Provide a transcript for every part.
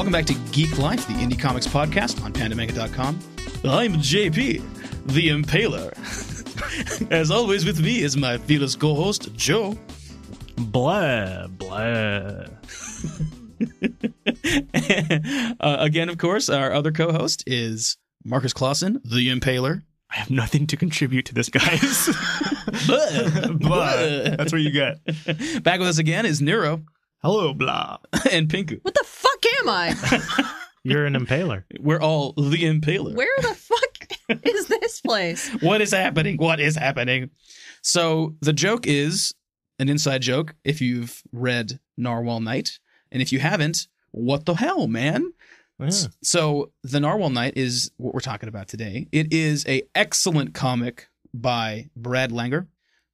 Welcome back to Geek Life, the indie comics podcast on pandamanga.com. I'm JP, the Impaler. As always, with me is my fearless co host, Joe. Blah, blah. uh, again, of course, our other co host is Marcus Clausen, the Impaler. I have nothing to contribute to this, guys. Blah, blah. That's what you get. Back with us again is Nero Hello, blah. and Pinku. What the fuck am I? You're an impaler. We're all the Impaler. Where the fuck is this place? what is happening? What is happening? So the joke is an inside joke if you've read Narwhal Knight. And if you haven't, what the hell, man? Oh, yeah. So the Narwhal Knight is what we're talking about today. It is a excellent comic by Brad Langer.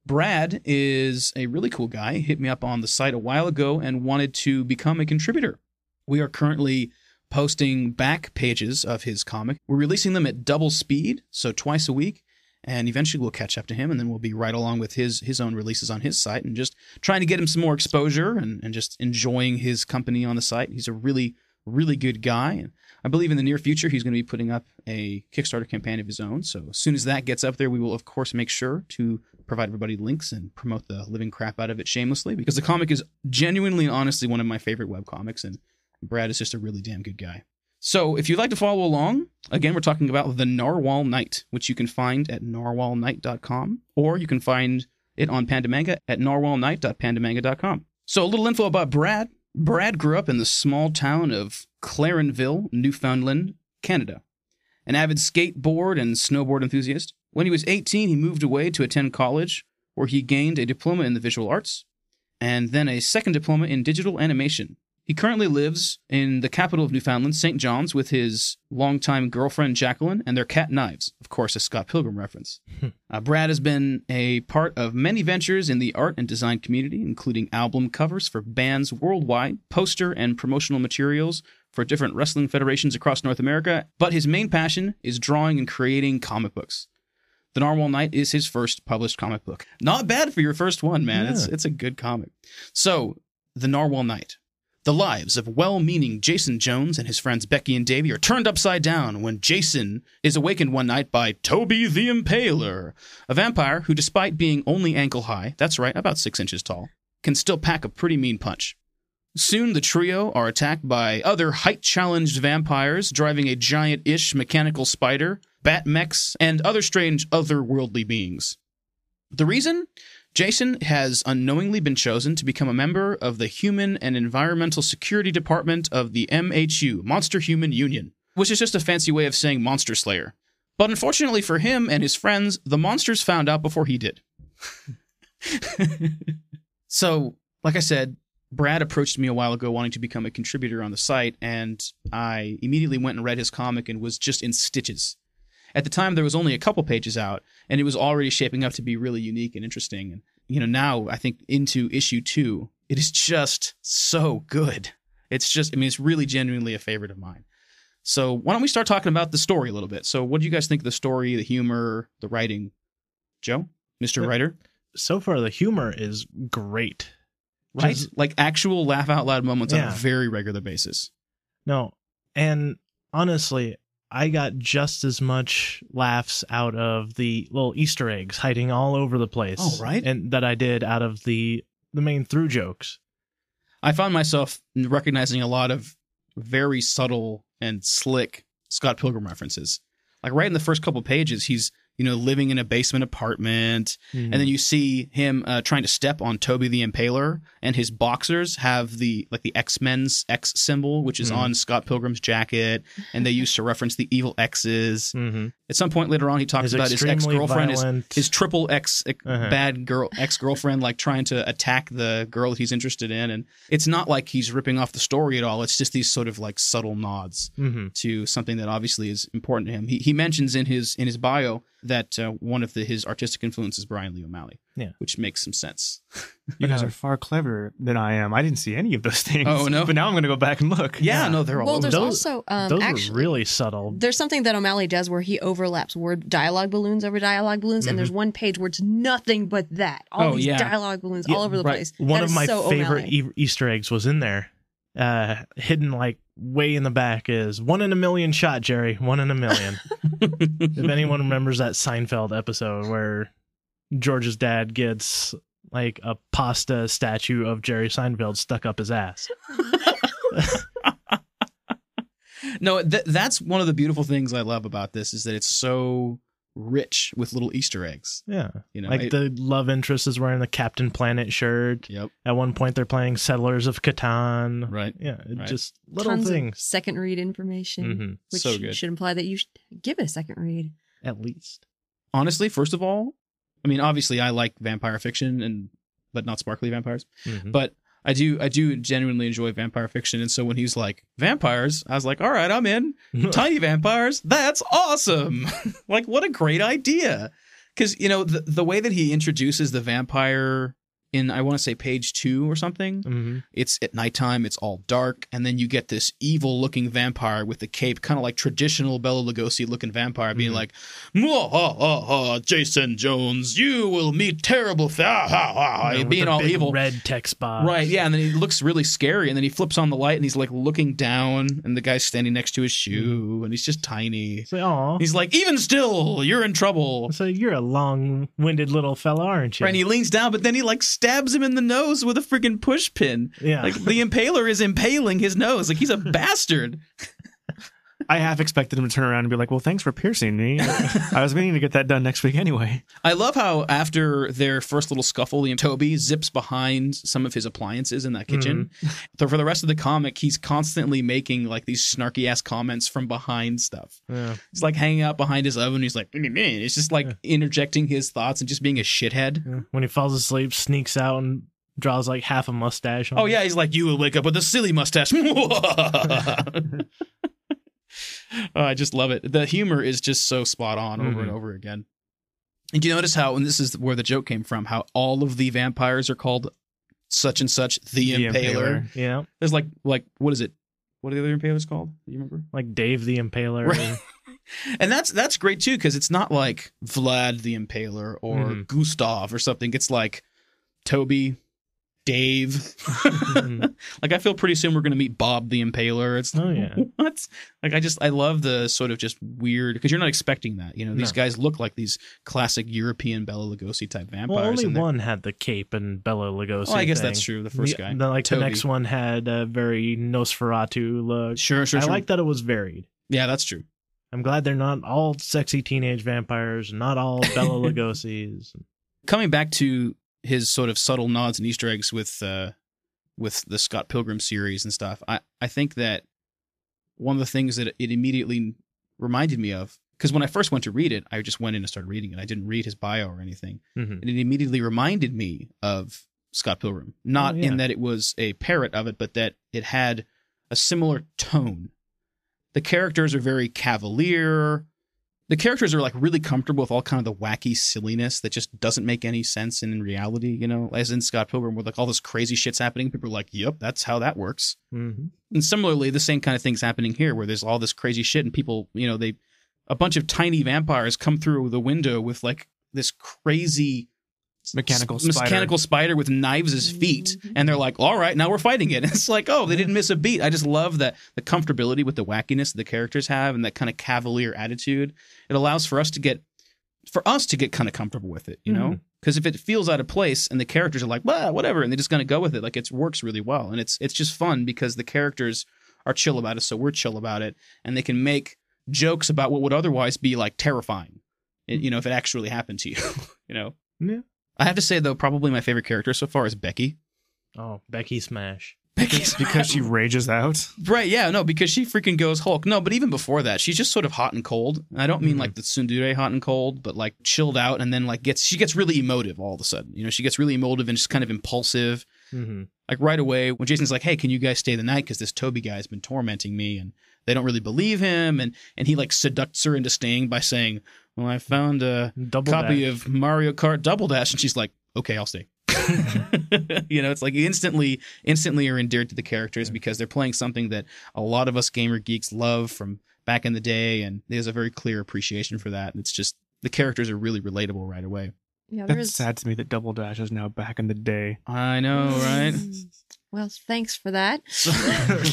Brad is a really cool guy. He hit me up on the site a while ago and wanted to become a contributor. We are currently posting back pages of his comic. We're releasing them at double speed, so twice a week, and eventually we'll catch up to him and then we'll be right along with his his own releases on his site and just trying to get him some more exposure and, and just enjoying his company on the site. He's a really, really good guy. And I believe in the near future he's going to be putting up a Kickstarter campaign of his own. So as soon as that gets up there, we will of course make sure to provide everybody links and promote the living crap out of it shamelessly because the comic is genuinely and honestly one of my favorite web comics and Brad is just a really damn good guy. So, if you'd like to follow along, again, we're talking about The Narwhal Knight, which you can find at narwhalnight.com, or you can find it on Pandamanga at narwhalnight.pandamanga.com. So, a little info about Brad. Brad grew up in the small town of Clarenville, Newfoundland, Canada. An avid skateboard and snowboard enthusiast. When he was 18, he moved away to attend college, where he gained a diploma in the visual arts and then a second diploma in digital animation. He currently lives in the capital of Newfoundland, St. John's, with his longtime girlfriend Jacqueline and their cat Knives. Of course, a Scott Pilgrim reference. uh, Brad has been a part of many ventures in the art and design community, including album covers for bands worldwide, poster and promotional materials for different wrestling federations across North America. But his main passion is drawing and creating comic books. The Narwhal Knight is his first published comic book. Not bad for your first one, man. Yeah. It's it's a good comic. So, The Narwhal Knight. The lives of well meaning Jason Jones and his friends Becky and Davey are turned upside down when Jason is awakened one night by Toby the Impaler, a vampire who, despite being only ankle high, that's right, about six inches tall, can still pack a pretty mean punch. Soon the trio are attacked by other height challenged vampires driving a giant ish mechanical spider, bat mechs, and other strange otherworldly beings. The reason? Jason has unknowingly been chosen to become a member of the Human and Environmental Security Department of the MHU, Monster Human Union, which is just a fancy way of saying Monster Slayer. But unfortunately for him and his friends, the monsters found out before he did. so, like I said, Brad approached me a while ago wanting to become a contributor on the site, and I immediately went and read his comic and was just in stitches. At the time, there was only a couple pages out, and it was already shaping up to be really unique and interesting. And you know, now I think into issue two, it is just so good. It's just, I mean, it's really genuinely a favorite of mine. So why don't we start talking about the story a little bit? So, what do you guys think of the story, the humor, the writing? Joe, Mister Writer, So far, the humor is great. Right? Just- like actual laugh out loud moments on a very regular basis. No, and honestly, I got just as much laughs out of the little Easter eggs hiding all over the place. Oh, right. And that I did out of the the main through jokes. I found myself recognizing a lot of very subtle and slick Scott Pilgrim references. Like right in the first couple pages, he's you know living in a basement apartment, and then you see him uh, trying to step on Toby the Impaler, and his boxers have the like the X Men's X symbol, which is Mhm. on Scott Pilgrim's jacket, and they used to reference the evil X's. hmm At some point later on, he talks his about his ex girlfriend, his his triple ex Uh-huh. bad girl ex girlfriend like trying to attack the girl that he's interested in and it's not like he's ripping off the story at all it's just these sort of like subtle nods Mhm. to something that obviously is important to him he, he mentions in his in his bio that uh, one of the, his artistic influences Brian Lee O'Malley Yeah. which makes some sense You guys are far cleverer than I am. I didn't see any of those things. Oh, no? But now I'm going to go back and look. yeah, no they're all Well, there's Those- also um, Those actually were really subtle. there's something that O'Malley does where he overlaps word dialogue balloons over dialogue balloons, and there's one page where it's nothing but that. All Mm-hmm. Oh, these yeah. dialogue balloons Yeah, all over the right. place. One That of is my so favorite e- Easter eggs was in there, Uh, hidden like way in the back is one in a million shot, Jerry. One in a million. if anyone remembers that Seinfeld episode where George's dad gets like a pasta statue of Jerry Seinfeld stuck up his ass. no, th- that's one of the beautiful things I love about this is that it's so rich with little Easter eggs. Yeah. You know, like it- the love interest is wearing the Captain Planet shirt. Yep. At one point, they're playing Settlers of Catan. Right. Yeah, Right. just little Tons things. of second read information, hmm which So good. should imply that you should give it a second read. At least. Honestly, first of all, I mean, obviously, I like vampire fiction and but not sparkly vampires. Mhm. But I do, I do genuinely enjoy vampire fiction. And so when he's like vampires, I was like, all right, I'm in. Tiny vampires, that's awesome! like, what a great idea! Because you know the the way that he introduces the vampire in I want to say page two or something. Mhm. It's at nighttime, it's all dark, and then you get this evil looking vampire with the cape, kind of like traditional Bela Lugosi looking vampire, being Mhm. like, ha, ha, ha, Jason Jones, you will meet terrible, fa- ha, ha, ha," You know, being all evil. Red text box. Right, yeah, and then he looks really scary, and then he flips on the light, and he's like looking down, and the guy's standing next to his shoe, and he's just tiny. Aw. He's like, even still, you're in trouble. So you're a long-winded little fella, aren't you? Right, and he leans down, but then he like stabs him in the nose with a freaking push pin. yeah. Like the impaler is impaling his nose. Like he's a bastard. I half expected him to turn around and be like, "Well, thanks for piercing me. I was meaning to get that done next week anyway." I love how after their first little scuffle, the Toby zips behind some of his appliances in that mm-hmm. kitchen. So for the rest of the comic, he's constantly making like these snarky ass comments from behind stuff. yeah. He's like hanging out behind his oven. He's like, "Meh, meh." it's just like interjecting his thoughts and just being a shithead. Yeah. When he falls asleep, sneaks out and draws like half a mustache. On Oh him. yeah, he's like, you will wake up with a silly mustache. Oh, I just love it. The humor is just so spot on over and Mhm. over again. And you notice how, and this is where the joke came from, how all of the vampires are called such and such the, The Impaler. Impaler. Yeah. There's like, like what is it? What are the other Impalers called? Do you remember? Like Dave the Impaler. Right. And that's that's great too because it's not like Vlad the Impaler or Mhm. Gustav or something. It's like Toby, Dave. Mhm. like I feel pretty soon we're gonna meet Bob the Impaler. It's Oh, yeah. what? Like I just I love the sort of just weird because you're not expecting that. You know, these No. guys look like these classic European Bela Lugosi type vampires. Well, only one had the cape and Bela Lugosi. Well, I guess thing. that's true. The first The- guy, The, like Toby. the next one had a very Nosferatu look. Sure, sure, I sure. like that it was varied. yeah, that's true. I'm glad they're not all sexy teenage vampires, not all Bella Lugosi's. Coming back to his sort of subtle nods and Easter eggs with uh, with the Scott Pilgrim series and stuff, I I think that one of the things that it immediately reminded me of because when I first went to read it, I just went in and started reading it. I didn't read his bio or anything. Mhm. and it immediately reminded me of Scott Pilgrim. Not Oh, yeah. in that it was a parrot of it, but that it had a similar tone. The characters are very cavalier. The characters are like really comfortable with all kind of the wacky silliness that just doesn't make any sense in reality, you know, as in Scott Pilgrim where like all this crazy shit's happening. People are like, yep, that's how that works. Mhm. And similarly, the same kind of thing's happening here where there's all this crazy shit and people, you know, they a bunch of tiny vampires come through the window with like this crazy Mechanical spider. mechanical spider with knives as feet. And they're like all right now we're fighting it. It's like oh they didn't miss a beat. I just love that the comfortability with the wackiness the characters have and that kind of cavalier attitude. It allows for us to get for us to get kind of comfortable with it you know? Mhm. because if it feels out of place and the characters are like well whatever and they're just going to go with it like it works really well. And it's it's just fun because the characters are chill about it so we're chill about it. And they can make jokes about what would otherwise be like terrifying you know if it actually happened to you you know? Yeah. I have to say though, probably my favorite character so far is Becky. Oh, Becky Smash. Becky's because she rages out. right, yeah, no, because she freaking goes Hulk. No, but even before that, she's just sort of hot and cold. And I don't mean Mhm. like the tsundere hot and cold, but like chilled out, and then like gets she gets really emotive all of a sudden. You know, she gets really emotive and just kind of impulsive. hmm Like right away when Jason's like, "Hey, can you guys stay the night? Because this Toby guy's been tormenting me," and they don't really believe him, and and he like seducts her into staying by saying, "Well, I found a." Double copy dash. of Mario Kart Double Dash, and she's like, "Okay, I'll stay." you know, it's like instantly, instantly are endeared to the characters because they're playing something that a lot of us gamer geeks love from back in the day, and there's a very clear appreciation for that. And it's just the characters are really relatable right away. Yeah, That's there's sad to me that Double Dash is now back in the day. I know, right? Mm. Well, thanks for that. So-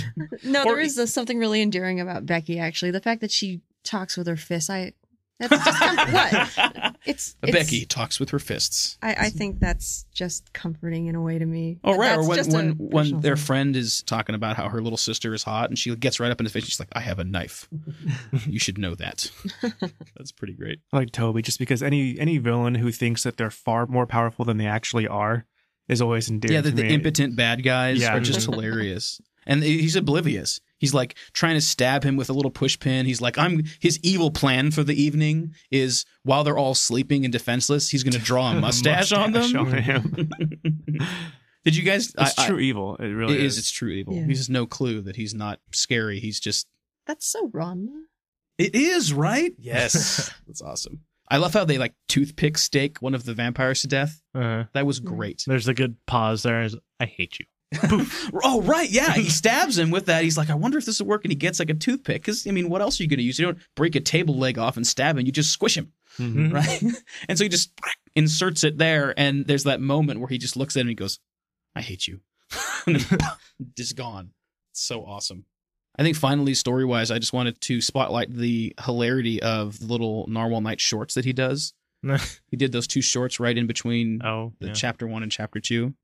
No, Or- there is uh, something really endearing about Becky. Actually, the fact that she talks with her fists. I that's just com- what it's, it's Becky talks with her fists. I, I think that's just comforting in a way to me. Oh But right, or when when when their thing. friend is talking about how her little sister is hot, and she gets right up in his face. She's like, "I have a knife. you should know that." That's pretty great. I like Toby just because any any villain who thinks that they're far more powerful than they actually are is always endearing. yeah, the, to the me. impotent bad guys Yeah. are just hilarious, and he's oblivious. He's like trying to stab him with a little push pin. He's like, "I'm." His evil plan for the evening is while they're all sleeping and defenseless, he's going to draw a mustache, on them. him. Did you guys? it's I- I- true evil. It really it is. is. It's true evil. Yeah. He has no clue that he's not scary. He's just That's so wrong. It is, right? Yes. That's awesome. I love how they like toothpick stake one of the vampires to death. Uh, That was great. there's a good pause there. I hate you. oh, right. Yeah. He stabs him with that. He's like, I wonder if this will work. And he gets like a toothpick. Because, I mean, what else are you going to use? You don't break a table leg off and stab him. You just squish him. Mhm. Right. and so he just inserts it there. And there's that moment where he just looks at him and he goes, I hate you. and then just gone. So awesome. I think finally, story wise, I just wanted to spotlight the hilarity of the little Narwhal Knight shorts that he does. He did those two shorts right in between oh, the yeah. chapter one and chapter two.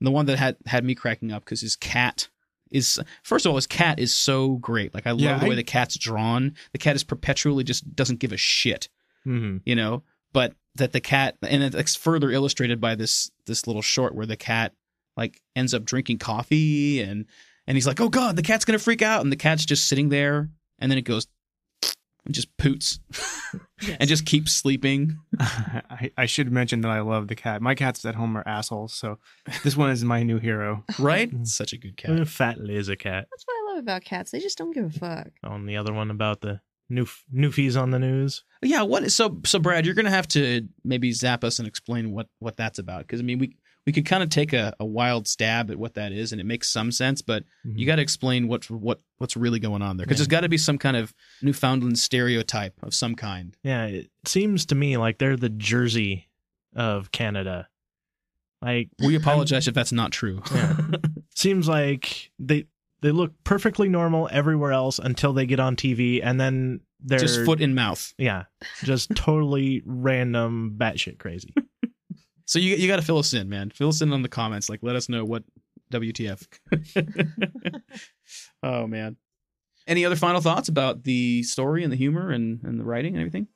And the one that had had me cracking up because his cat is first of all his cat is so great. Like I love Yeah, the way I- the cat's drawn. The cat is perpetually just doesn't give a shit, Mhm. you know. But that the cat and it's further illustrated by this this little short where the cat like ends up drinking coffee and and he's like, oh god, the cat's gonna freak out, and the cat's just sitting there, and then it goes and just poots and just keeps sleeping. I, I should mention that I love the cat. My cats at home are assholes, so this one is my new hero. Right? Mm. Such a good cat. A fat laser cat. That's what I love about cats. They just don't give a fuck. Oh, on the other one about the new newfies on the news. Yeah, what so so Brad, you're gonna have to maybe zap us and explain what what that's about because I mean we we could kind of take a, a wild stab at what that is and it makes some sense, but you mm-hmm. got to explain what what what's really going on there because Yeah. there's got to be some kind of Newfoundland stereotype of some kind. Yeah, it seems to me like they're the Jersey of Canada. Like We apologize if that's not true. Yeah. seems like they they look perfectly normal everywhere else until they get on TV and then they're Just foot in mouth. yeah, just totally random batshit crazy. So you you got to fill us in, man. Fill us in on the comments. Like, let us know what WTF. oh man. Any other final thoughts about the story and the humor and, and the writing and everything?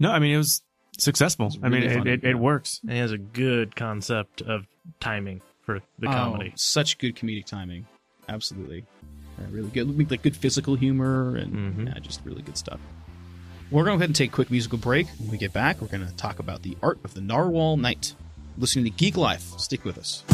No, I mean it was successful. It's I mean it, it, yeah. it works. And he has a good concept of timing for the Oh, comedy. such good comedic timing. Absolutely. Yeah, really good. Like good physical humor and Mhm. yeah, just really good stuff. We're going to go ahead and take a quick musical break. When we get back, we're going to talk about the art of the Narwhal Knight. Listening to Geek Life. Stick with us.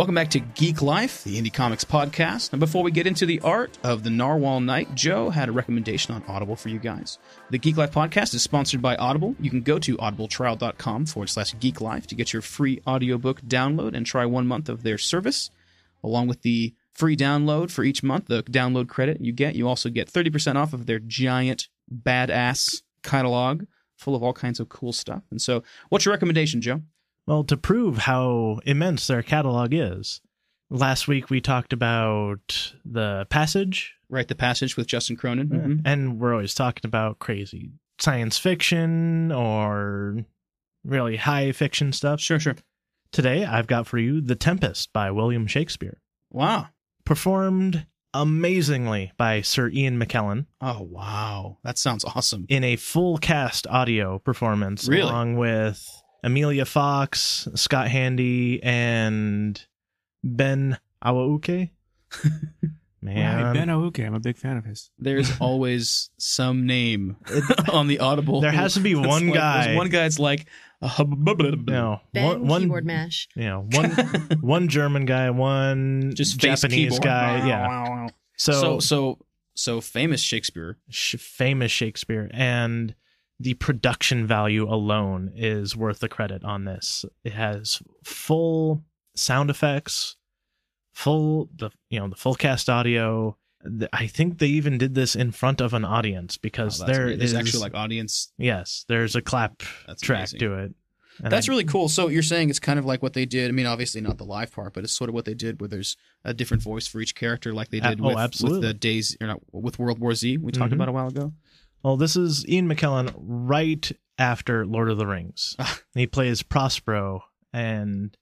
Welcome back to Geek Life, the Indie Comics podcast. And before we get into the art of the Narwhal Knight, Joe had a recommendation on Audible for you guys. The Geek Life podcast is sponsored by Audible. You can go to audibletrial.com forward slash geek life to get your free audiobook download and try one month of their service. Along with the free download for each month, the download credit you get, you also get 30% off of their giant badass catalog full of all kinds of cool stuff. And so, what's your recommendation, Joe? Well, to prove how immense their catalog is, last week we talked about the passage, Write the passage with Justin Cronin. Mhm. and we're always talking about crazy science fiction or really high fiction stuff. Sure, sure. Today, I've got for you The Tempest by William Shakespeare, Wow. performed amazingly by Sir Ian McKellen Oh, wow. That sounds awesome. in a full cast audio performance, Really? along with Emilia Fox, Scott Handy, and Ben Awauke. Yeah, Man, Ben Aoki, I'm a big fan of his. There's always some name on the Audible. There has to be one like- guy. There's one guy. It's like a hub- no, Ben one, one keyboard mash. you know, one one German guy, one just Japanese keyboard. guy. Yeah. So So, so so famous Shakespeare. sh- famous Shakespeare and the production value alone is worth the credit on this. It has full sound effects, full the you know the full cast audio. I think they even did this in front of an audience Oh, because that's there great. there's is- actually like audience. yes, there's a clap That's track amazing. to it. And That's I- really cool. So you're saying it's kind of like what they did. I mean, obviously not the live part, but it's sort of what they did, where there's a different voice for each character, like they Uh, did oh, with, with the days, or not, with World War Z. We talked Mhm. about a while ago. Well, this is Ian McKellen right after Lord of the Rings. Ah. he plays Prospero, and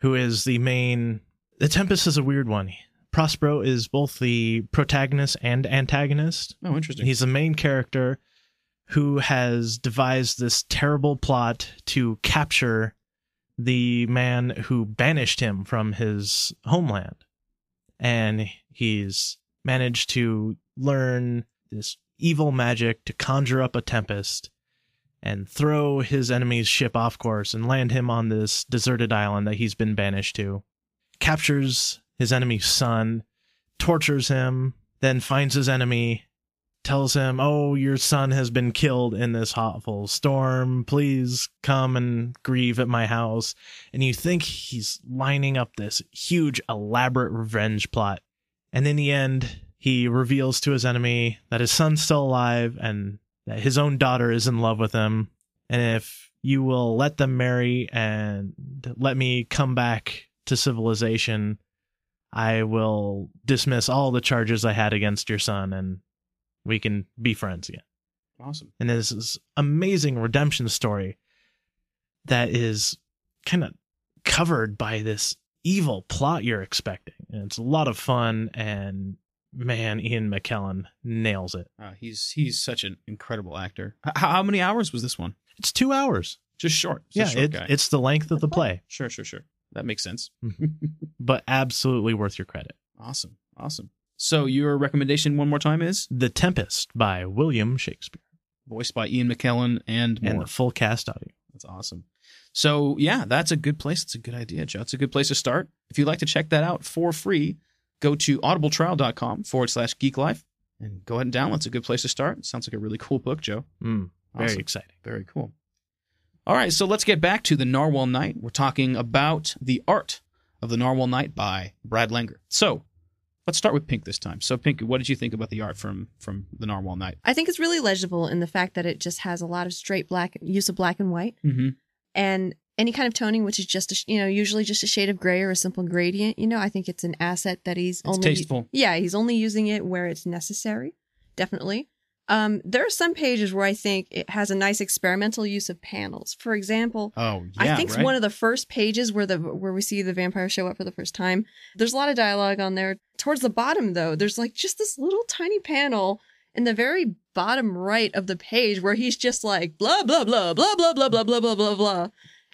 who is the main. The Tempest is a weird one. Prospero is both the protagonist and antagonist. Oh, interesting. He's the main character who has devised this terrible plot to capture the man who banished him from his homeland. And he's managed to learn this evil magic to conjure up a tempest and throw his enemy's ship off course and land him on this deserted island that he's been banished to. Captures his enemy's son, tortures him, then finds his enemy tells him, "Oh, your son has been killed in this awful storm. Please come and grieve at my house." And you think he's lining up this huge elaborate revenge plot. And in the end, he reveals to his enemy that his son's still alive and that his own daughter is in love with him. And if you will let them marry and let me come back to civilization, I will dismiss all the charges I had against your son and we can be friends again. awesome. And this amazing redemption story that is kind of covered by this evil plot you're expecting. And it's a lot of fun and man, Ian McKellen nails it. Uh, he's he's such an incredible actor. H- how, many hours was this one? It's two hours. Just short. It's yeah, short it, it's the length of the play, sure, sure, sure. That makes sense. but absolutely worth your credit. Awesome, awesome. So your recommendation one more time is The Tempest by William Shakespeare voiced by Ian McKellen and more. and the full cast audio. That's awesome. So yeah, that's a good place. It's a good idea, Joe. It's a good place to start. If you'd like to check that out for free, go to audibletrial.com forward slash geek life and go ahead and download. It's a good place to start. It sounds like a really cool book, Joe. Mm, very Awesome. exciting. Very cool. All right, so let's get back to the Narwhal Knight. We're talking about the art of the Narwhal Knight by Brad Langer. So let's start with Pink this time. So Pink, what did you think about the art from from the Narwhal Knight? I think it's really legible in the fact that it just has a lot of straight black use of black and white Mm-hmm. and any kind of toning, which is just a, you know usually just a shade of gray or a simple gradient. You know, I think it's an asset that he's It's only tasteful. yeah he's only using it where it's necessary. Definitely. Um, there are some pages where I think it has a nice experimental use of panels. For example, Oh yeah, I think right? it's one of the first pages where the where we see the vampire show up for the first time. There's a lot of dialogue on there. Towards the bottom though, there's like just this little tiny panel in the very bottom right of the page where he's just like blah blah blah blah blah blah blah blah blah blah blah.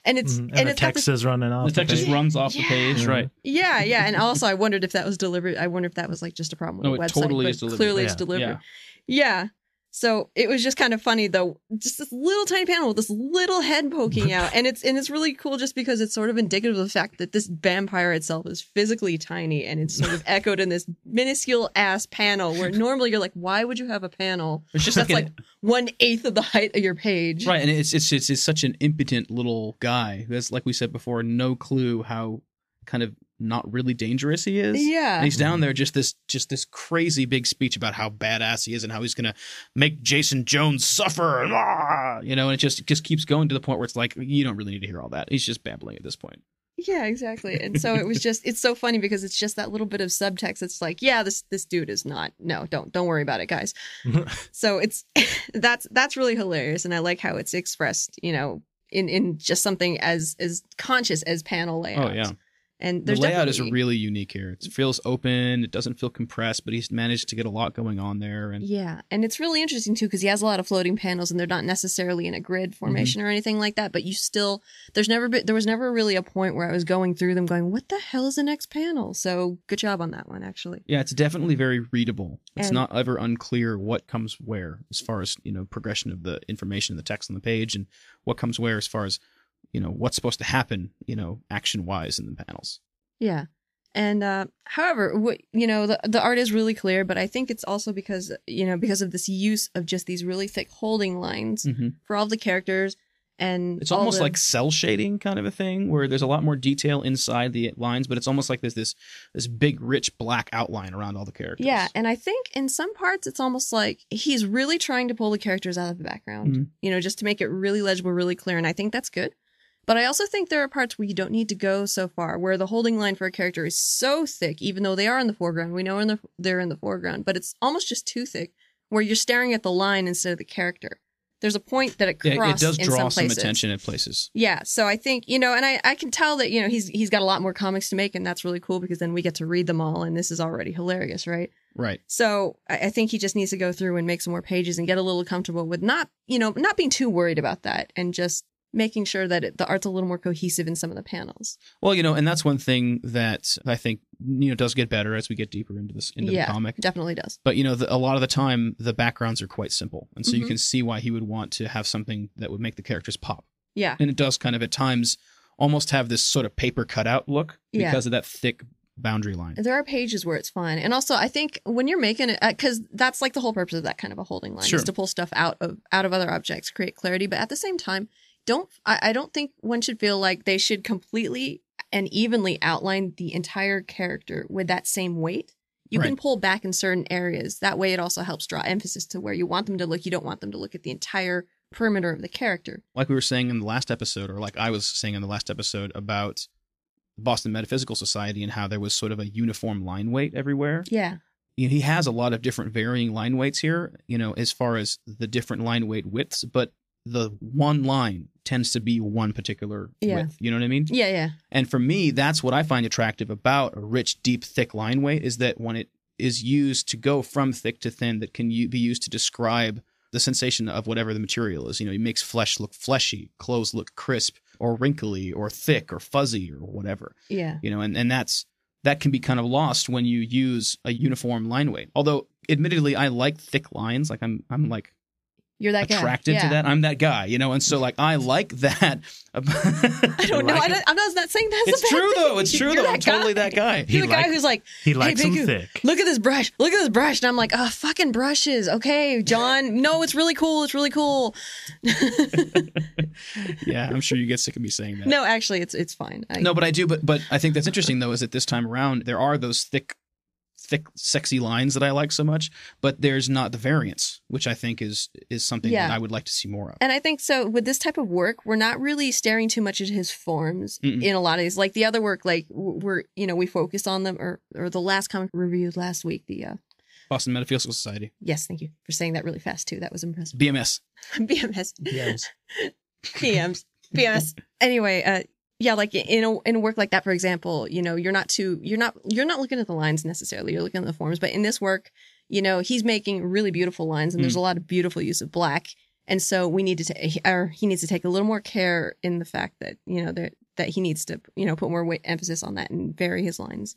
And it's Mhm. and, And, the it's text this, is running off. the text just runs off the page, right? yeah yeah and also I wondered if that was deliberate. I wonder if that was like just a problem with No, the it website. totally but is deliberate. Clearly Yeah. it's deliberate. Yeah. Yeah. So it was just kind of funny though, just this little tiny panel with this little head poking out, and it's and it's really cool just because it's sort of indicative of the fact that this vampire itself is physically tiny, and it's sort of echoed in this minuscule ass panel where normally you're like, why would you have a panel It's just that's like, like one eighth of the height of your page? right, and it's, it's it's it's such an impotent little guy who has, like we said before, no clue how kind of not really dangerous he is. Yeah. And he's down there just this just this crazy big speech about how badass he is and how he's gonna make Jason Jones suffer ah, you know, and it just it just keeps going to the point where it's like you don't really need to hear all that. He's just babbling at this point. Yeah, exactly. And so it was just it's so funny because it's just that little bit of subtext. It's like, yeah, this this dude is not no, don't don't worry about it, guys. so it's that's that's really hilarious and I like how it's expressed, you know, in in just something as as conscious as panel layout. Oh yeah. And The layout is really unique here. It feels open. It doesn't feel compressed, but he's managed to get a lot going on there. And Yeah, and it's really interesting too because he has a lot of floating panels, and they're not necessarily in a grid mm-hmm. formation or anything like that. But you still, there's never been, there was never really a point where I was going through them, going, "What the hell is the next panel?" So good job on that one, actually. yeah, it's definitely very readable. It's And- not ever unclear what comes where as far as you know progression of the information, the text on the page, and what comes where as far as you know what's supposed to happen, you know, action wise in the panels. Yeah. And uh, however, what you know, the the art is really clear, but I think it's also because you know because of this use of just these really thick holding lines Mhm. for all the characters, and It's almost the- like cell shading kind of a thing, where there's a lot more detail inside the lines, but it's almost like there's this this big, rich black outline around all the characters. Yeah, and I think in some parts it's almost like he's really trying to pull the characters out of the background, Mhm. you know, just to make it really legible, really clear, and I think that's good. But I also think there are parts where you don't need to go so far, where the holding line for a character is so thick, even though they are in the foreground. We know in the, they're in the foreground, but it's almost just too thick, where you're staring at the line instead of the character. There's a point that it Yeah, crosses it does draw some some attention at places. Yeah, so I think you know, and I I can tell that you know he's he's got a lot more comics to make, and that's really cool because then we get to read them all, and this is already hilarious, right? Right. So I, I think he just needs to go through and make some more pages and get a little comfortable with not, you know, not being too worried about that and just making sure that it, the art's a little more cohesive in some of the panels. Well, you know, and that's one thing that I think you know does get better as we get deeper into this into yeah, the comic. definitely does. But you know, the, a lot of the time the backgrounds are quite simple, and so you Mhm. can see why he would want to have something that would make the characters pop. Yeah, And it does kind of at times almost have this sort of paper cutout look Yeah. because of that thick boundary line. there are pages where it's fine, and also I think when you're making it, because that's like the whole purpose of that kind of a holding line Sure. is to pull stuff out of out of other objects, create clarity. But at the same time, don't I, I don't think one should feel like they should completely and evenly outline the entire character with that same weight. You can pull back in certain areas. That way, it also helps draw emphasis to where you want them to look. You don't want them to look at the entire perimeter of the character. Like we were saying in the last episode, or like I was saying in the last episode about the Boston Metaphysical Society and how there was sort of a uniform line weight everywhere. Yeah, you know, he has a lot of different varying line weights here, you know, as far as the different line weight widths, but the one line tends to be one particular Yeah. width. You know what I mean? yeah, yeah, And for me, that's what I find attractive about a rich, deep, thick line weight is that when it is used to go from thick to thin, that can be used to describe the sensation of whatever the material is. You know, it makes flesh look fleshy, clothes look crisp or wrinkly or thick or fuzzy or whatever yeah. you know and, and that's that can be kind of lost when you use a uniform line weight although admittedly i like thick lines like i'm i'm like You're that guy. attracted Yeah. to that i'm that guy you know and so like i like that I don't know. I don't, I'm not saying that's. a it's bad true thing. though it's true You're though i'm that totally that guy You're He the guy who's like, He likes them Biggu, thick. look at this brush. Look at this brush. And I'm like, oh, fucking brushes. Okay, John. No, it's really cool. It's really cool. yeah i'm sure you get sick of me saying that no, actually, it's it's fine. I, no but i do but but i think that's interesting though is that this time around there are those thick thick sexy lines that i like so much but there's not the variance which i think is is something Yeah. that i would like to see more of And I think so with this type of work, we're not really staring too much at his forms Mm-mm. in a lot of these. Like the other work, like w- we're you know we focus on them, or or the last comic reviewed last week. The uh, boston metaphysical society yes, thank you for saying that really fast too. That was impressive. bms BMS. Yes. BMS. BMS. Anyway, uh yeah, like in a in a work like that, for example, you know, you're not too you're not you're not looking at the lines necessarily, you're looking at the forms. But in this work, you know, he's making really beautiful lines and there's hmm. a lot of beautiful use of black. And so we need to take or he needs to take a little more care in the fact that, you know, that that he needs to, you know, put more weight, emphasis on that and vary his lines.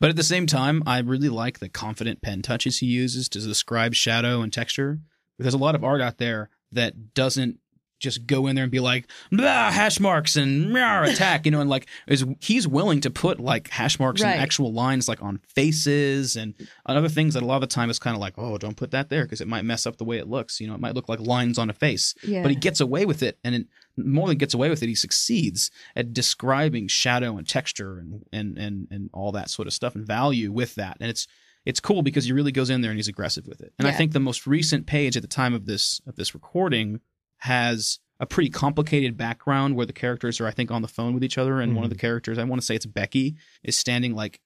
But at the same time, I really like the confident pen touches he uses to describe shadow and texture. There's a lot of art out there that doesn't just go in there and be like blah hash marks and meow, attack, you know, and like is he's willing to put like hash marks Right. and actual lines like on faces and on other things that a lot of the time is kind of like oh don't put that there because it might mess up the way it looks. You know, it might look like lines on a face Yeah. but he gets away with it and it, more than gets away with it he succeeds at describing shadow and texture and, and and and all that sort of stuff and value with that and it's it's cool because he really goes in there and he's aggressive with it and i think the most recent page at the time of this of this recording has a pretty complicated background where the characters are i think on the phone with each other and one of the hmm. characters i want to say it's becky is standing like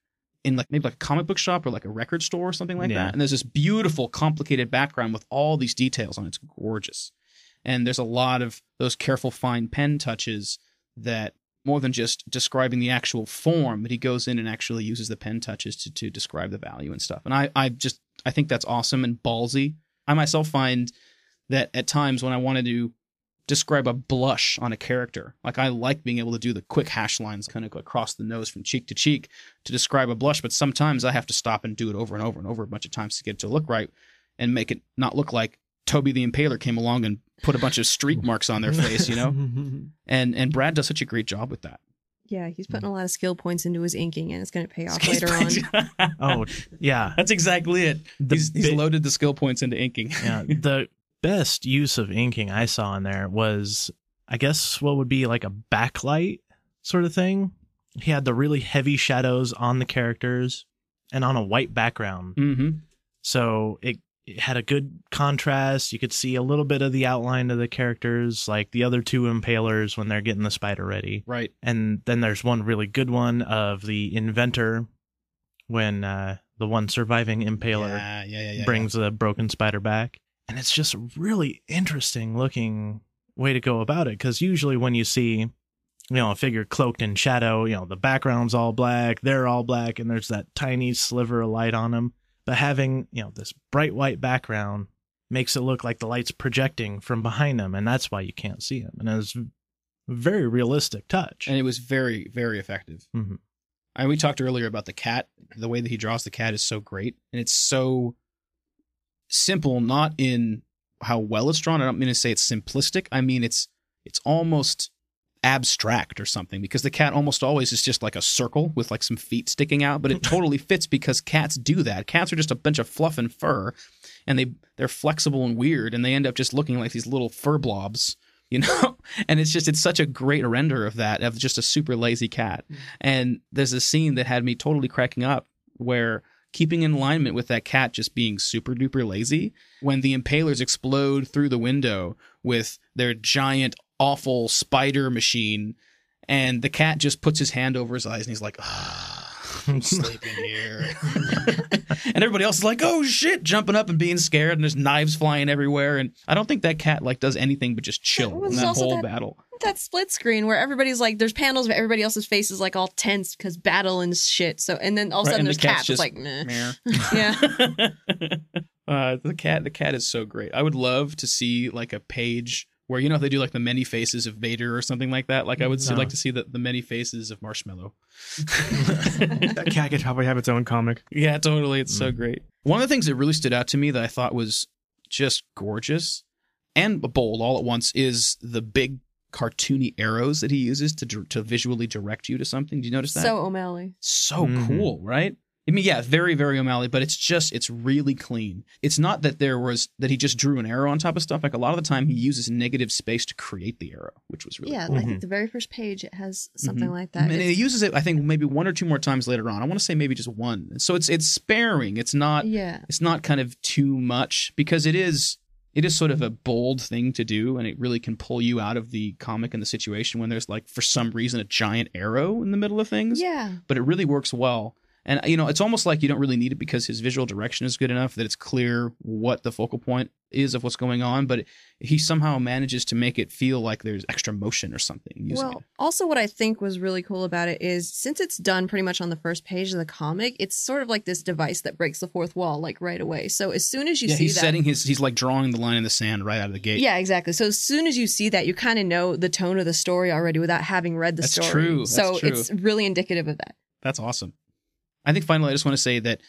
in like maybe like a comic book shop or like a record store or something like Yeah. that and there's this beautiful complicated background with all these details on it. it's gorgeous and there's a lot of those careful fine pen touches that more than just describing the actual form, but he goes in and actually uses the pen touches to, to describe the value and stuff. And I, I just I think that's awesome and ballsy. I myself find that at times when I wanted to describe a blush on a character, like I like being able to do the quick hash lines kind of across the nose from cheek to cheek to describe a blush, but sometimes I have to stop and do it over and over and over a bunch of times to get it to look right and make it not look like Toby the Impaler came along and put a bunch of streak marks on their face, you know? And and Brad does such a great job with that. Yeah, he's putting mm. a lot of skill points into his inking, and it's going to pay off later on. Oh, yeah. That's exactly it. The he's, he's bit- loaded the skill points into inking. yeah, the best use of inking I saw in there was, I guess, what would be like a backlight sort of thing. He had the really heavy shadows on the characters and on a white background. mm-hmm. So it, it had a good contrast. You could see a little bit of the outline of the characters, like the other two impalers when they're getting the spider ready. Right. And then there's one really good one of the inventor when uh, the one surviving impaler Yeah, yeah, yeah, brings the broken spider back. And it's just a really interesting looking way to go about it because usually when you see, you know, a figure cloaked in shadow, you know, the background's all black, they're all black, and there's that tiny sliver of light on them. But having, you know, this bright white background makes it look like the light's projecting from behind them, and that's why you can't see them. And it's a very realistic touch. and it was very, very effective. Mhm. And we talked earlier about the cat. The way that he draws the cat is so great, and it's so simple. Not in how well it's drawn. I don't mean to say it's simplistic. I mean it's it's almost abstract or something because the cat almost always is just like a circle with like some feet sticking out but it totally fits because cats do that cats are just a bunch of fluff and fur and they they're flexible and weird and they end up just looking like these little fur blobs you know and it's just it's such a great render of that of just a super lazy cat mm. and there's a scene that had me totally cracking up where keeping in alignment with that cat just being super duper lazy when the impalers explode through the window with their giant awful spider machine and the cat just puts his hand over his eyes and he's like ah, I'm sleeping here. And everybody else is like oh shit jumping up and being scared and there's knives flying everywhere and I don't think that cat like does anything but just chill Well, in that also whole that- battle that split screen where everybody's like, there's panels, but everybody else's face is like all tense because battle and shit. So, and then all of a sudden and the there's cat's cats. It's just- like, meh. Meh. Yeah. uh, the cat, the cat is so great. I would love to see like a page where you know they do like the many faces of Vader or something like that. Like I would see, like to see the, the many faces of Marshmallow. that cat could probably have its own comic. yeah, totally. It's so Mm. great. One of the things that really stood out to me that I thought was just gorgeous and bold all at once is the big cartoony arrows that he uses to to visually direct you to something. Do you notice that? So O'Malley. so Mhm. cool, right? I mean, yeah, very, very O'Malley, but it's just, it's really clean. It's not that there was, that he just drew an arrow on top of stuff. Like a lot of the time, he uses negative space to create the arrow, which was really yeah, cool. I think the very first page it has something Mhm. like that. And It's- he uses it, I think, maybe one or two more times later on. I want to say maybe just one. So it's, it's sparing. It's not, yeah. it's not kind of too much because it is it is sort of a bold thing to do and it really can pull you out of the comic and the situation when there's like for some reason a giant arrow in the middle of things Yeah. but it really works well and you know it's almost like you don't really need it because his visual direction is good enough that it's clear what the focal point is of what's going on but he somehow manages to make it feel like there's extra motion or something Well, it also what I think was really cool about it is since it's done pretty much on the first page of the comic, it's sort of like this device that breaks the fourth wall like right away. So as soon as you yeah see he's that setting his he's like drawing the line in the sand right out of the gate Yeah, exactly. So as soon as you see that, you kind of know the tone of the story already without having read the story. That's story. true. That's So true. it's really indicative of that. That's awesome. I think finally I just want to say that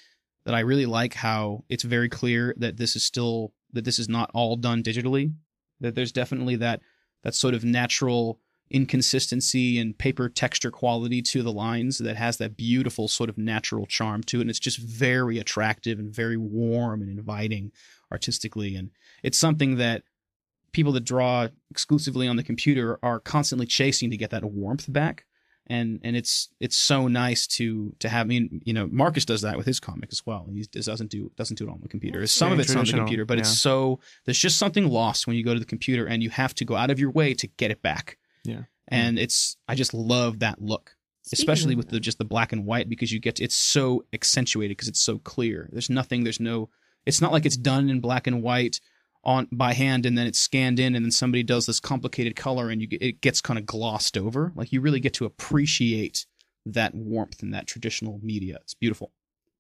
that I really like how it's very clear that this is still that this is not all done digitally. That there's definitely that that sort of natural inconsistency and paper texture quality to the lines that has that beautiful sort of natural charm to it and it's just very attractive and very warm and inviting artistically and it's something that people that draw exclusively on the computer are constantly chasing to get that warmth back and and it's it's so nice to to have I mean you know Marcus does that with his comic as well. He just doesn't do doesn't do it on the computer. Some of it's on the computer but yeah. it's so there's just something lost when you go to the computer and you have to go out of your way to get it back. Yeah. and it's I just love that look Speaking especially with the just the black and white because you get to, it's so accentuated because it's so clear. There's nothing there's no it's not like it's done in black and white on by hand and then it's scanned in and then somebody does this complicated color and you it gets kind of glossed over like you really get to appreciate that warmth in that traditional media it's beautiful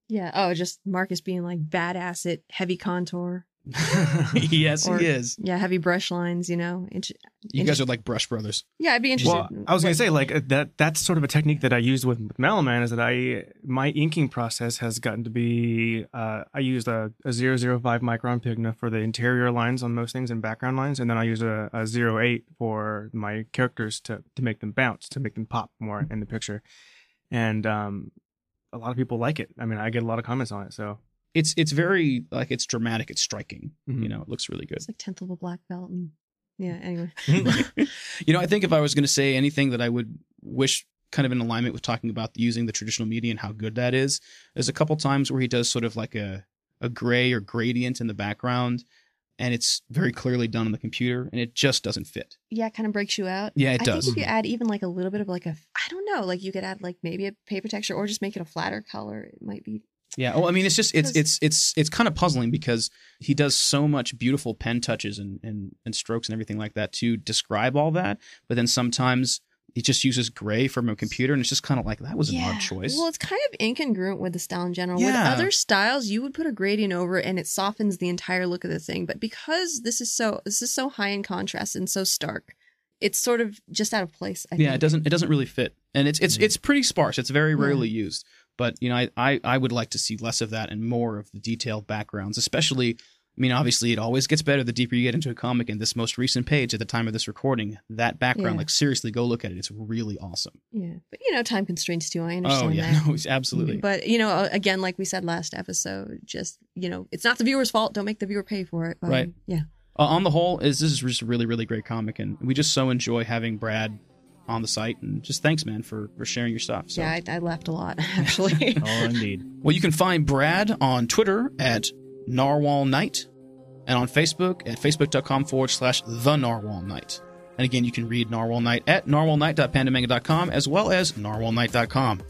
Yeah. Oh, just Marcus being like badass at heavy contour. yes Or- he is Yeah, heavy brush lines. You know. Int- you guys are like brush brothers yeah, I'd be interested. Well, I was gonna say like uh, that. That's sort of a technique that I used with, with is that I my inking process has gotten to be. Uh, I used a, a 005 micron Pigma for the interior lines on most things and background lines, and then I use a, a 08 for my characters to to make them bounce, to make them pop more in the picture, and um, a lot of people like it. I mean, I get a lot of comments on it. So it's it's very like it's dramatic it's striking Mhm. you know it looks really good It's like tenth of a black belt, and yeah. Anyway. you know, I think if I was going to say anything that I would wish kind of in alignment with talking about using the traditional media and how good that is, there's a couple times where he does sort of like a, a gray or gradient in the background and it's very clearly done on the computer and it just doesn't fit. Yeah, it kind of breaks you out. Yeah, it I does. think if you add even like a little bit of like a, I don't know, like you could add like maybe a paper texture or just make it a flatter color. It might be. Yeah. Well, I mean, it's just it's it's it's it's kind of puzzling because he does so much beautiful pen touches and and and strokes and everything like that to describe all that, but then sometimes he just uses gray from a computer and it's just kind of like that was an odd choice. Well, it's kind of incongruent with the style in general. With other styles, you would put a gradient over it and it softens the entire look of the thing. But because this is so this is so high in contrast and so stark, it's sort of just out of place. I yeah, think. it doesn't it doesn't really fit, and it's it's Mhm. it's pretty sparse. It's very Yeah. rarely used, but you know, I, I I would like to see less of that and more of the detailed backgrounds, especially. I mean, obviously, it always gets better the deeper you get into a comic. And this most recent page at the time of this recording, that background, Yeah. like seriously, go look at it. It's really awesome. Yeah, but you know, time constraints too. I understand Oh yeah, that. no, it's absolutely. But you know, uh, again, like we said last episode, just you know, it's not the viewer's fault. Don't make the viewer pay for it. But, Right. Yeah. Uh, on the whole, is this is just a really really great comic, and we just so enjoy having Brad on the site. And just thanks, man, for for sharing your stuff. So. Yeah, I, I laughed a lot actually. Oh, indeed. Well, you can find Brad on Twitter at Narwhal Knight and on Facebook at facebook.com forward slash the Narwhal Knight. And again, you can read Narwhal Knight at narwhalknight.pandamanga.com as well as narwhalknight.com.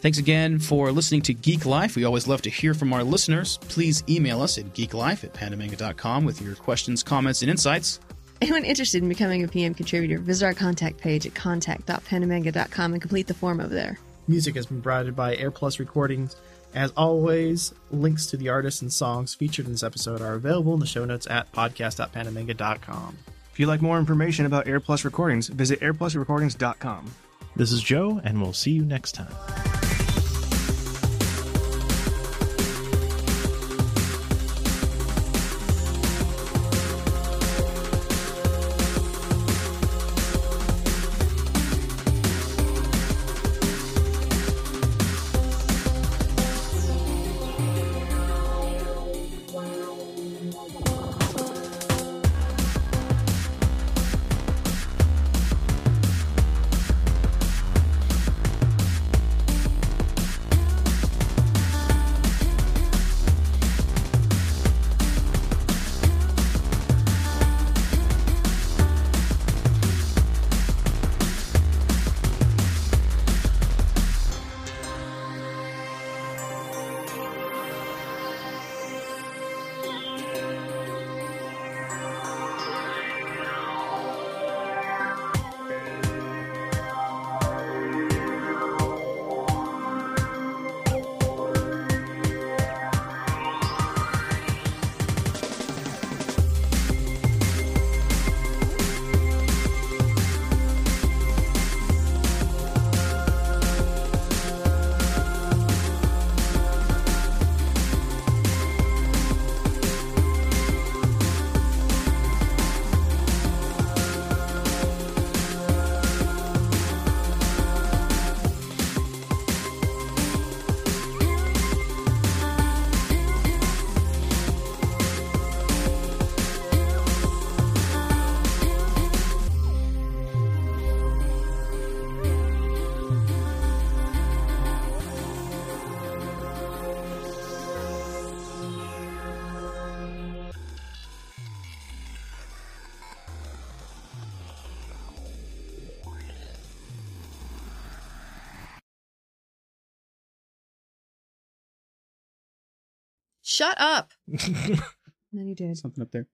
Thanks again for listening to Geek Life. We always love to hear from our listeners. Please email us at geeklife at pandamanga.com with your questions, comments, and insights. Anyone interested in becoming a PM contributor, visit our contact page at contact.pandamanga.com and complete the form over there. Music has been provided by AirPlus Recordings. As always, links to the artists and songs featured in this episode are available in the show notes at podcast.pandamanga.com. if you'd like more information about AirPlus Recordings, visit airplusrecordings.com. This is Joe, and we'll see you next time. Shut up. and then you did. Something up there.